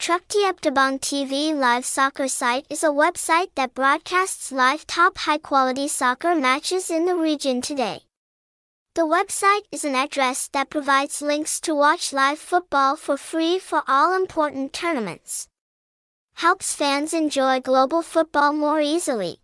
Tructiepdabong TV Live Soccer Site is a website that broadcasts live top high quality soccer matches in the region today. The website is an address that provides links to watch live football for free for all important tournaments. Helps fans enjoy global football more easily.